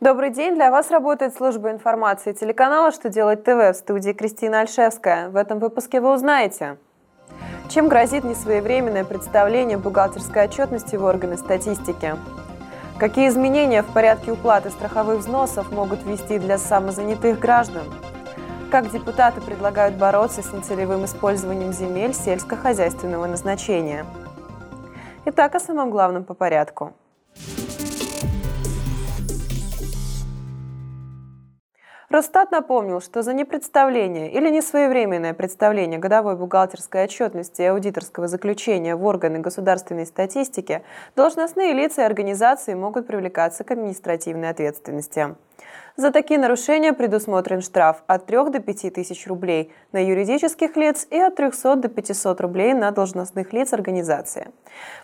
Добрый день! Для вас работает служба информации телеканала «Что делать ТВ» в студии Кристина Альшевская. В этом выпуске вы узнаете, чем грозит несвоевременное представление бухгалтерской отчетности в органы статистики, какие изменения в порядке уплаты страховых взносов могут ввести для самозанятых граждан, как депутаты предлагают бороться с нецелевым использованием земель сельскохозяйственного назначения. Итак, о самом главном по порядку – Росстат напомнил, что за непредставление или несвоевременное представление годовой бухгалтерской отчетности и аудиторского заключения в органы государственной статистики должностные лица и организации могут привлекаться к административной ответственности. За такие нарушения предусмотрен штраф от 3 до 5 тысяч рублей на юридических лиц и от 300 до 500 рублей на должностных лиц организации.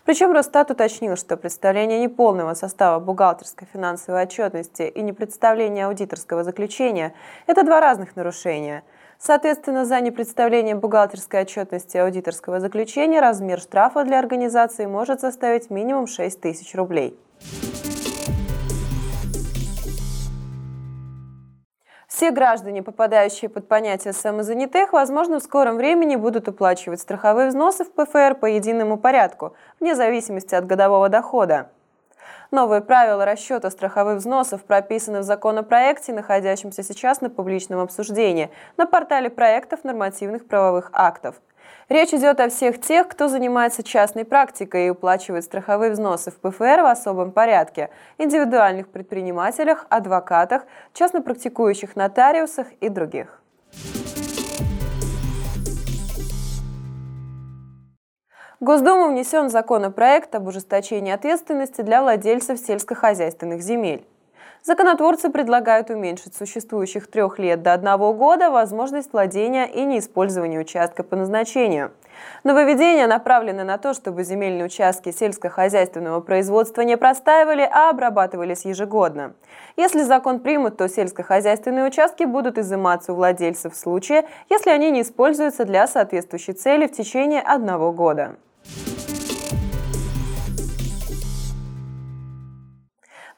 Причем Росстат уточнил, что представление неполного состава бухгалтерской финансовой отчетности и непредставление аудиторского заключения – это два разных нарушения – Соответственно, за непредставление бухгалтерской отчетности и аудиторского заключения размер штрафа для организации может составить минимум 6 тысяч рублей. Все граждане, попадающие под понятие самозанятых, возможно, в скором времени будут уплачивать страховые взносы в ПФР по единому порядку, вне зависимости от годового дохода. Новые правила расчета страховых взносов прописаны в законопроекте, находящемся сейчас на публичном обсуждении, на портале проектов нормативных правовых актов – Речь идет о всех тех, кто занимается частной практикой и уплачивает страховые взносы в ПФР в особом порядке, индивидуальных предпринимателях, адвокатах, частно практикующих нотариусах и других. В Госдуму внесен законопроект об ужесточении ответственности для владельцев сельскохозяйственных земель. Законотворцы предлагают уменьшить существующих трех лет до одного года возможность владения и неиспользования участка по назначению. Нововведение направлено на то, чтобы земельные участки сельскохозяйственного производства не простаивали, а обрабатывались ежегодно. Если закон примут, то сельскохозяйственные участки будут изыматься у владельцев в случае, если они не используются для соответствующей цели в течение одного года.